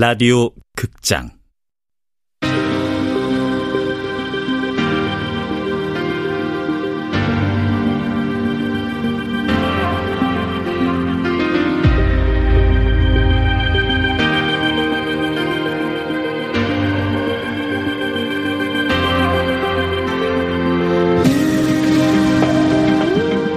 라디오 극장.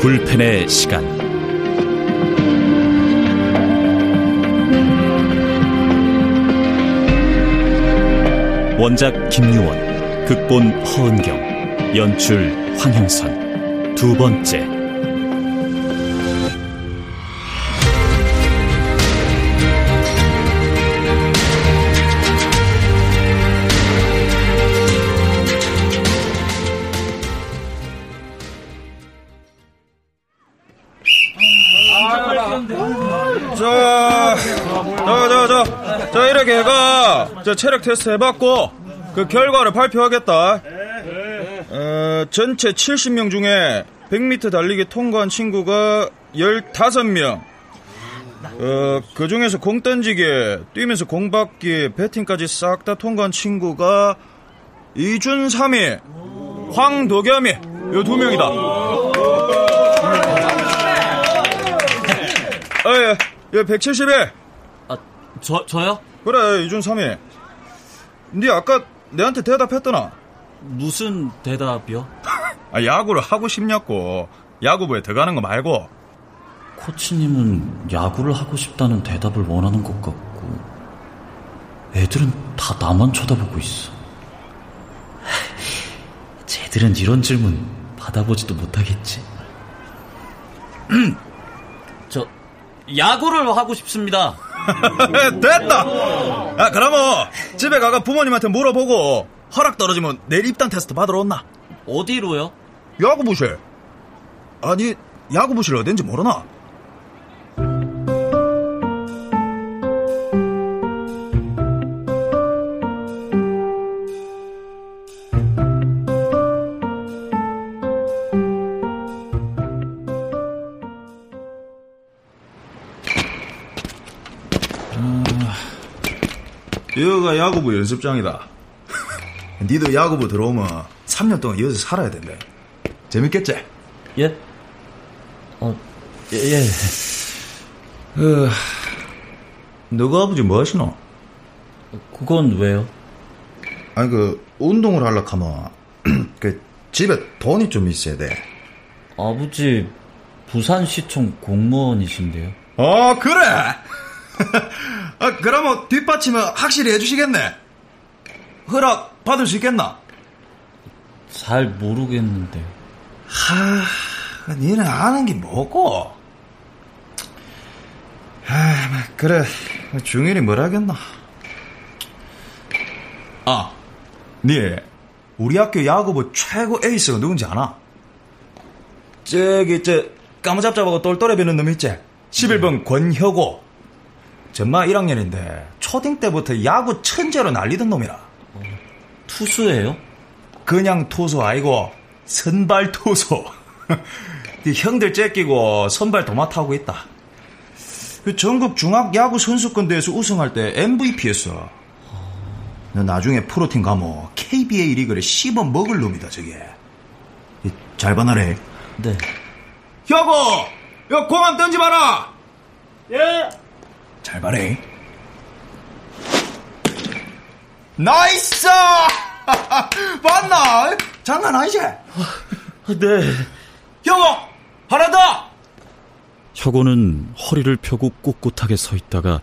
불펜의 시간 원작 김유원 극본 허은경 연출 황형선 두 번째 저 체력 테스트 해봤고 그 결과를 발표하겠다. 어, 전체 70명 중에 100m 달리기 통과한 친구가 15명. 어, 그 중에서 공 던지기, 뛰면서 공 받기, 배팅까지 싹 다 통과한 친구가 이준삼이, 황도겸이, 요 두 명이다. 아, 예, 예, 170에. 아, 저, 저요? 그래, 이준삼이. 네 아까 내한테 대답했더나. 무슨 대답이요? 아, 야구를 하고 싶냐고. 야구부에 들어가는 거 말고. 코치님은 야구를 하고 싶다는 대답을 원하는 것 같고, 애들은 다 나만 쳐다보고 있어. 쟤들은 이런 질문 받아보지도 못하겠지. 저, 야구를 하고 싶습니다. 됐다! 아, 그러면 집에 가가 부모님한테 물어보고 허락 떨어지면 내일 입단 테스트 받으러 온나? 어디로요? 야구부실. 아니, 야구부실 어딘지 모르나? 여기가 야구부 연습장이다. 니도 야구부 들어오면 3년 동안 여기서 살아야 된대. 재밌겠지? 예? 어, 예, 예. 어, 너가 아버지 뭐 하시노? 그건 왜요? 아니, 그, 운동을 하려고 하면, 그, 집에 돈이 좀 있어야 돼. 아버지, 부산시청 공무원이신데요. 어, 그래! 아, 그러면 뒷받침은 확실히 해주시겠네. 허락 받을 수 있겠나? 잘 모르겠는데. 하, 니는 아는 게 뭐고? 아, 뭐, 그래. 중일이 뭐라겠나? 아, 니 우리 학교 야구부 최고 에이스가 누군지 아나? 저기, 저, 까무잡잡하고 똘똘해 보는 놈 있지? 11번 네. 권혁고. 전마 1학년인데 초딩 때부터 야구 천재로 날리던 놈이라. 어, 투수예요? 그냥 투수 아니고 선발 투수. 네 형들 째끼고 선발 도맡아하고 있다. 그 전국 중학 야구 선수권 대회에서 우승할 때 MVP였어. 너 나중에 프로팀 가면 KBA 리그를 씹어 먹을 놈이다 저게. 잘 봐나래. 네. 혁고, 야 공항 던지 마라. 예. 잘 봐래. 나이스! 봤나? 장난 아니지? 네. 혁오! 하나 더! 혁오는 허리를 펴고 꼿꼿하게 서 있다가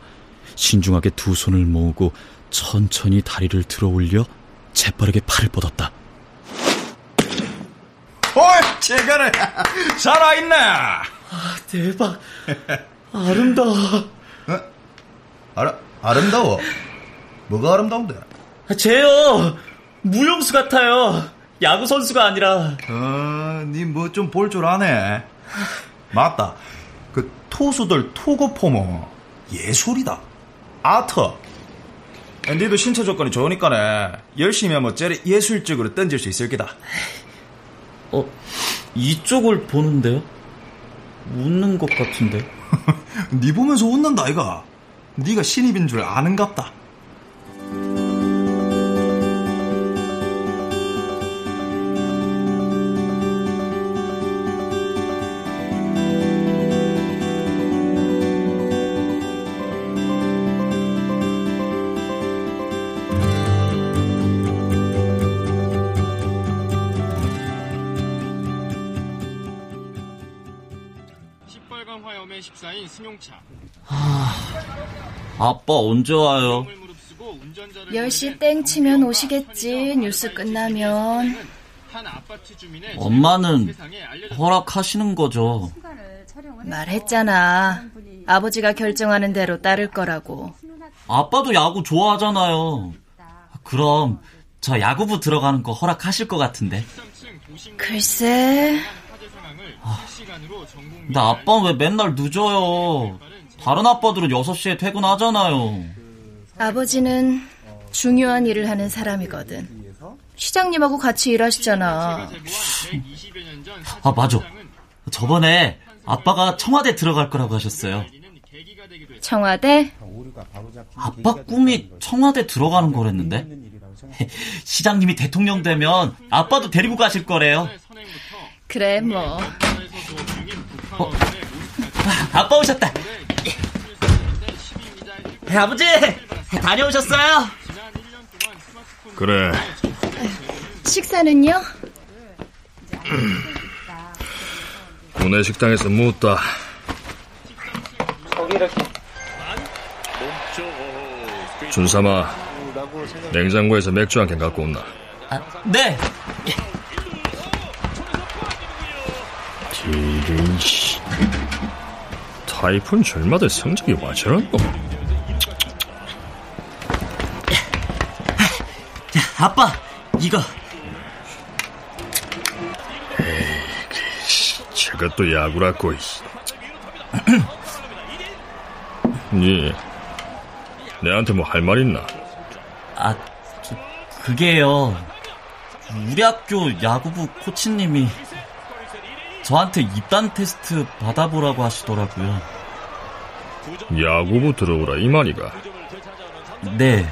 신중하게 두 손을 모으고 천천히 다리를 들어 올려 재빠르게 팔을 뻗었다. 어이, 제가를 살아있네! 아, 대박. 아름다워. 어? 아라, 아름다워? 뭐가 아름다운데? 쟤요! 무용수 같아요. 야구 선수가 아니라. 어, 니뭐 좀 볼 줄 아네. 맞다. 그 투수들 투구 폼은 예술이다. 아트. 니도 신체 조건이 좋으니까네. 열심히 하면 쟤를 예술적으로 던질 수 있을 기다. 어, 이쪽을 보는데요? 웃는 것 같은데. 니 보면서 웃는다, 이가. 네가 신입인 줄 아는갑다. 운동회 식사인 승용차. 아, 아빠 언제 와요? 10시 땡 치면 오시겠지. 뉴스 끝나면. 엄마는 허락하시는 거죠? 말했잖아. 아버지가 결정하는 대로 따를 거라고. 아빠도 야구 좋아하잖아요. 그럼 저 야구부 들어가는 거 허락하실 것 같은데. 글쎄. 아, 근데 아빠는 왜 맨날 늦어요? 다른 아빠들은 6시에 퇴근하잖아요. 아버지는 중요한 일을 하는 사람이거든. 시장님하고 같이 일하시잖아. 아, 맞아. 저번에 아빠가 청와대 들어갈 거라고 하셨어요. 청와대? 아빠 꿈이 청와대 들어가는 거랬는데? 시장님이 대통령 되면 아빠도 데리고 가실 거래요. 그래, 뭐. 어? 아빠 오셨다. 아버지, 다녀오셨어요? 그래. 식사는요? 구내 식당에서 묻다. 준삼아, 냉장고에서 맥주 한 캔 갖고 온나? 아, 네. 이런 씨. 타이푼 절마다 성적이 와 저런 거. 아빠, 이거. 에이, 저것도 야구라고. 니, 내한테 뭐 할 말 있나? 아, 저, 그게요. 우리 학교 야구부 코치님이 저한테 입단 테스트 받아보라고 하시더라고요. 야구부 들어오라 이 말이가. 네.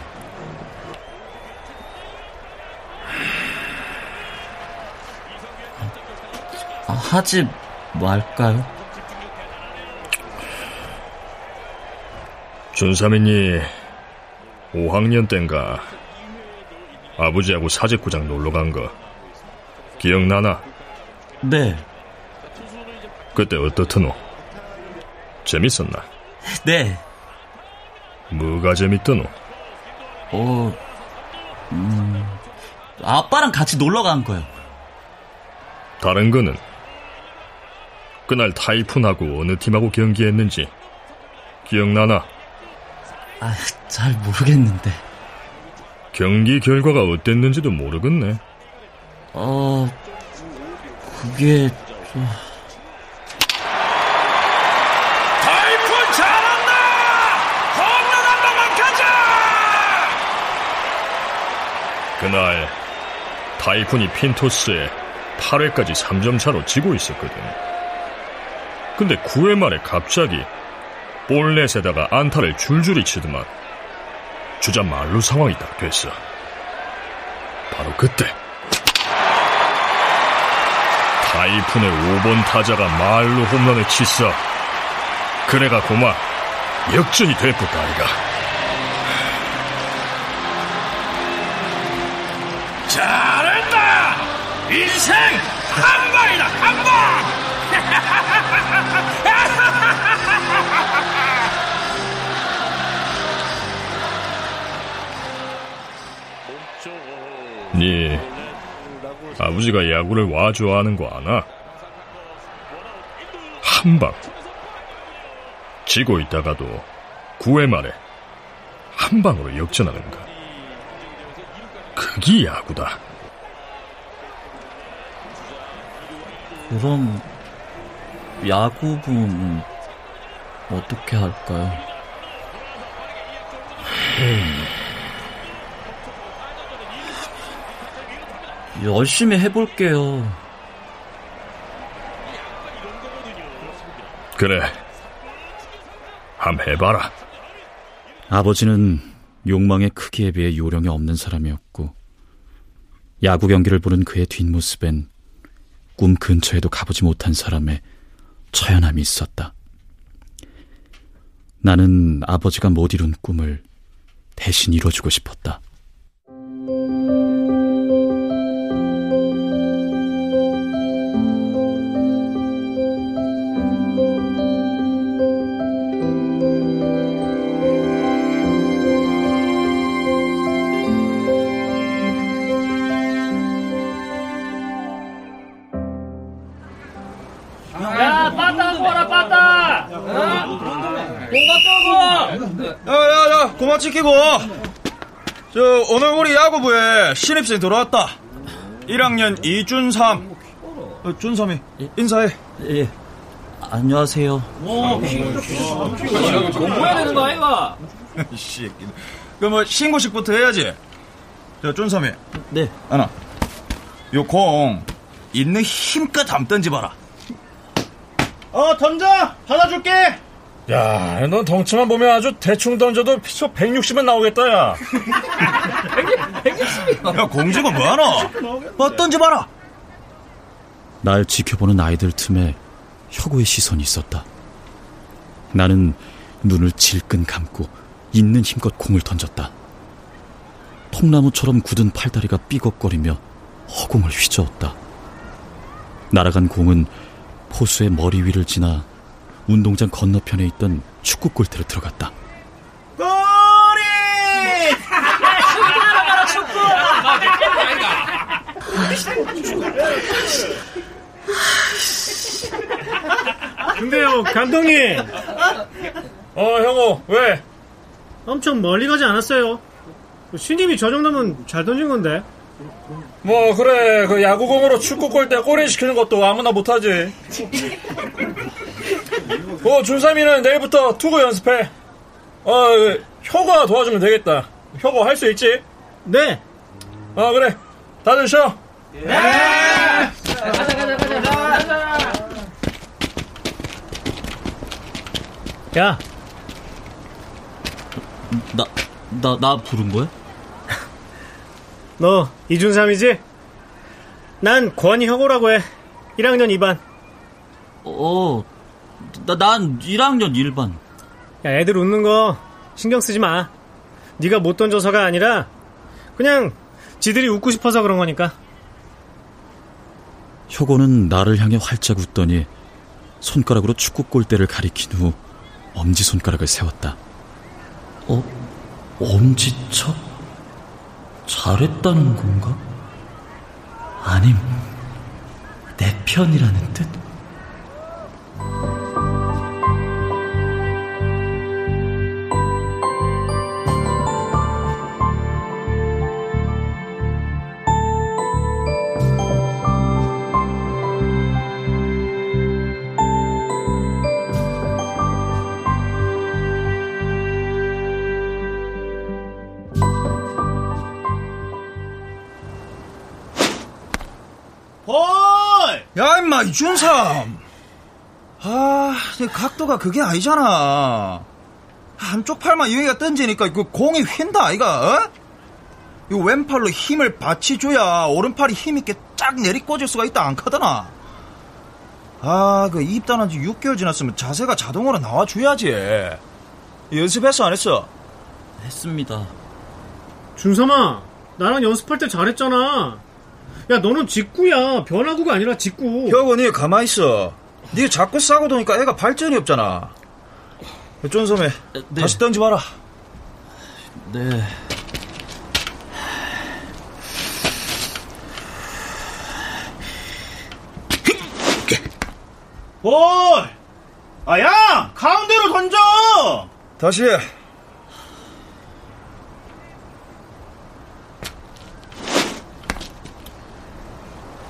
아, 하지 말까요? 준삼이니 5학년 땐가 아버지하고 사직구장 놀러 간 거 기억나나? 네. 그때 어떻더노? 재밌었나? 네. 뭐가 재밌더노? 어, 음, 아빠랑 같이 놀러 간 거요. 다른 거는? 그날 타이푼하고 어느 팀하고 경기했는지 기억나나? 아, 잘 모르겠는데. 경기 결과가 어땠는지도 모르겠네. 어, 그게 좀... 타이푼 잘한다! 홈런 한 방만 가자! 그날 타이푼이 핀토스에 8회까지 3점 차로 지고 있었거든. 근데 9회 말에 갑자기 볼넷에다가 안타를 줄줄이 치더만 주자 말루 상황이 딱 됐어. 바로 그때 타이푼의 5번 타자가 말루 홈런을 치어 그래가 고마 역전이 됐었다 아이가. 인생 한 방이다, 한 방! 네 아버지가 야구를 와 좋아하는 거 아나? 한 방. 지고 있다가도 9회 말에 한 방으로 역전하는 거. 그게 야구다. 그럼 야구부는 어떻게 할까요? 열심히 해볼게요. 그래. 함 해봐라. 아버지는 욕망의 크기에 비해 요령이 없는 사람이었고 야구 경기를 보는 그의 뒷모습엔 꿈 근처에도 가보지 못한 사람의 처연함이 있었다. 나는 아버지가 못 이룬 꿈을 대신 이뤄주고 싶었다. 야야야 고마 지키고. 저 오늘 우리 야구부에 신입생 들어왔다. 1학년 이준삼. 어, 준삼이 인사해. 예. 안녕하세요. 공부해야 되는 거 아이가? 씨, 그뭐 신고식부터 해야지. 저 준삼이. 네. 하나. 요공 있는 힘껏 함 던져봐라. 어 던져! 받아줄게 야, 넌 덩치만 보면 아주 대충 던져도 피속 160은 나오겠다, 야. 야 공주가 뭐하노 어 던져봐라 날 지켜보는 아이들 틈에 혁오의 시선이 있었다. 나는 눈을 질끈 감고 있는 힘껏 공을 던졌다. 통나무처럼 굳은 팔다리가 삐걱거리며 허공을 휘저었다. 날아간 공은 포수의 머리 위를 지나 운동장 건너편에 있던 축구 골대로 들어갔다. 꼬리 근데요, 감독님. 어, 형호, 왜? 엄청 멀리 가지 않았어요. 신임이 저 정도면 잘 던진 건데. 뭐, 그래. 그 야구공으로 축구 골대 꼬리 시키는 것도 아무나 못하지. 어, 준삼이는 내일부터 투구 연습해. 어, 혁오가 도와주면 되겠다. 혁오 할수 있지? 네. 어, 그래. 다들 쉬어. 야, 나, 나, 나 부른 거야? 너 이준삼이지? 난 권희 혁오라고 해. 1학년 2반. 어, 나, 난 1학년 1반. 야, 애들 웃는 거 신경 쓰지 마. 네가 못 던져서가 아니라 그냥 지들이 웃고 싶어서 그런 거니까. 혁오는 나를 향해 활짝 웃더니 손가락으로 축구 골대를 가리킨 후 엄지 손가락을 세웠다. 어, 엄지척? 잘했다는 건가? 아님, 내 편이라는 뜻? 볼야 임마 이준삼 아 내 각도가 그게 아니잖아 한쪽 팔만 여기가 던지니까 그 공이 휜다 아이가 어? 이 왼팔로 힘을 받치줘야 오른팔이 힘있게 쫙 내리꽂을 수가 있다 않거드나 아 그 입단한 지 6개월 지났으면 자세가 자동으로 나와줘야지 연습했어 안 했어? 했습니다. 준삼아, 나랑 연습할 때 잘했잖아. 야, 너는 직구야. 변화구가 아니라 직구. 혁은 니 가만히 있어 니 자꾸 싸고 도니까 애가 발전이 없잖아 쫀섬에 네. 다시 던져봐라 네. 볼! 아, 야! 가운데로 던져! 다시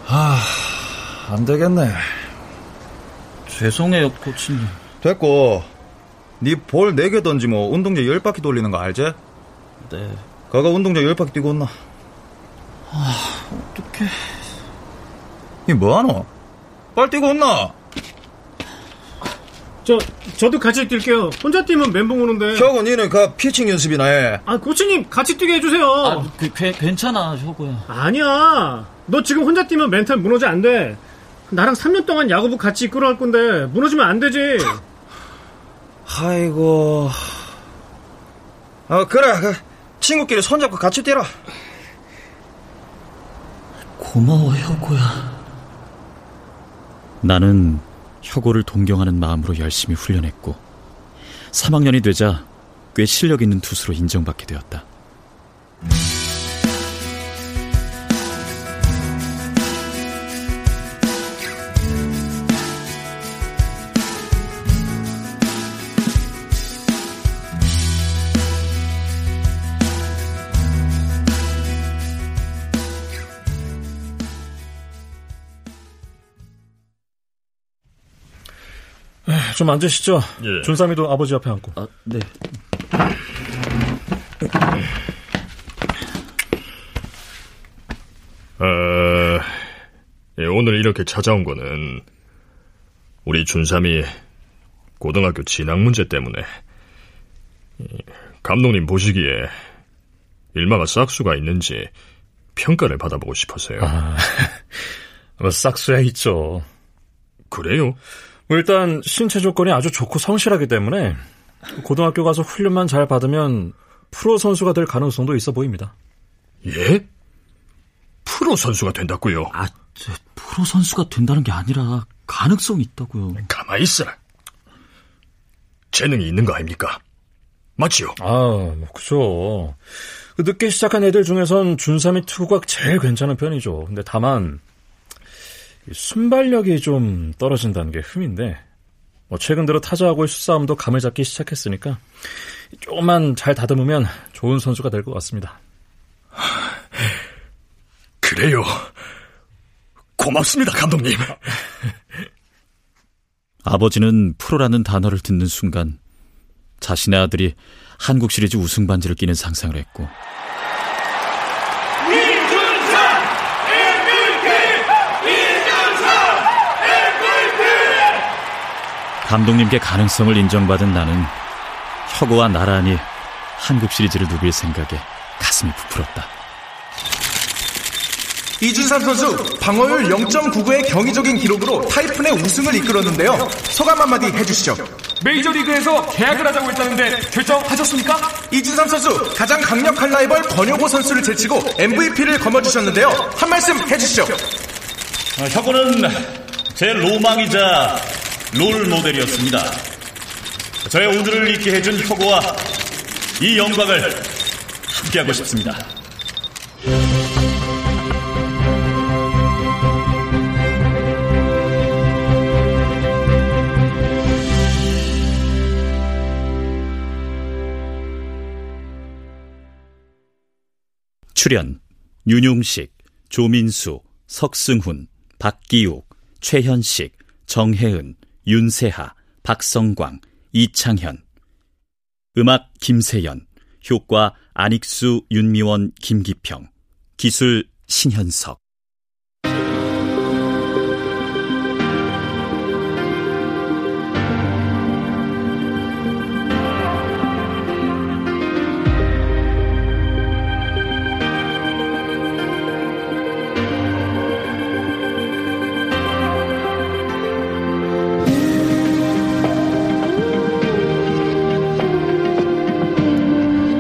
아, 안 되겠네. 죄송해요, 코치님. 됐고, 니볼 4개 던지면 운동장 10바퀴 돌리는 거 알지? 네. 가가 운동장 10바퀴 뛰고 온나? 어떡해. 니 뭐하노? 빨리 뛰고 온나? 저, 저도 같이 뛸게요. 혼자 뛰면 멘붕 오는데. 혁은 니는 가 피칭 연습이나 해. 아, 코치님 같이 뛰게 해주세요. 아, 그, 괜- 괜찮아, 혁오야. 아니야. 너 지금 혼자 뛰면 멘탈 무너져 안 돼. 나랑 3년 동안 야구부 같이 이끌어갈 건데 무너지면 안 되지. 아이고. 아, 그래. 그 친구끼리 손잡고 같이 뛰라. 고마워, 혁오야. 나는 혁오를 동경하는 마음으로 열심히 훈련했고 3학년이 되자 꽤 실력 있는 투수로 인정받게 되었다. 좀 앉으시죠. 예. 준삼이도 아버지 앞에 앉고. 아, 네. 어, 예, 오늘 이렇게 찾아온 거는 우리 준삼이 고등학교 진학 문제 때문에 감독님 보시기에 일마가 싹수가 있는지 평가를 받아보고 싶어서요. 아, 뭐 싹수야 있죠. 그래요? 뭐 일단 신체 조건이 아주 좋고 성실하기 때문에 고등학교 가서 훈련만 잘 받으면 프로 선수가 될 가능성도 있어 보입니다. 예? 프로 선수가 된다고요? 아, 저, 프로 선수가 된다는 게 아니라 가능성이 있다고요. 가만히 있어라. 재능이 있는 거 아닙니까? 맞지요? 아, 뭐 그죠. 그 늦게 시작한 애들 중에선 준삼이 투구가 제일 괜찮은 편이죠. 근데 다만 순발력이 좀 떨어진다는 게 흠인데 뭐 최근 들어 타자하고의 수싸움도 감을 잡기 시작했으니까 조금만 잘 다듬으면 좋은 선수가 될 것 같습니다. 그래요. 고맙습니다, 감독님. 아버지는 프로라는 단어를 듣는 순간 자신의 아들이 한국 시리즈 우승 반지를 끼는 상상을 했고 감독님께 가능성을 인정받은 나는 혁오와 나란히 한국 시리즈를 누빌 생각에 가슴이 부풀었다. 이준삼 선수 방어율 0.99의 경이적인 기록으로 타이푼의 우승을 이끌었는데요. 소감 한마디 해주시죠. 메이저리그에서 계약을 하자고 했다는데 결정하셨습니까? 이준삼 선수 가장 강력한 라이벌 권효고 선수를 제치고 MVP를 거머쥐셨는데요. 한 말씀 해주시죠. 어, 혁오는 제 로망이자 롤 모델이었습니다. 저의 오늘을 있게 해준 혁오와 이 영광을 함께하고 싶습니다. 출연 윤용식, 조민수, 석승훈, 박기욱, 최현식, 정혜은, 윤세하, 박성광, 이창현. 음악 김세연. 효과 안익수, 윤미원, 김기평. 기술 신현석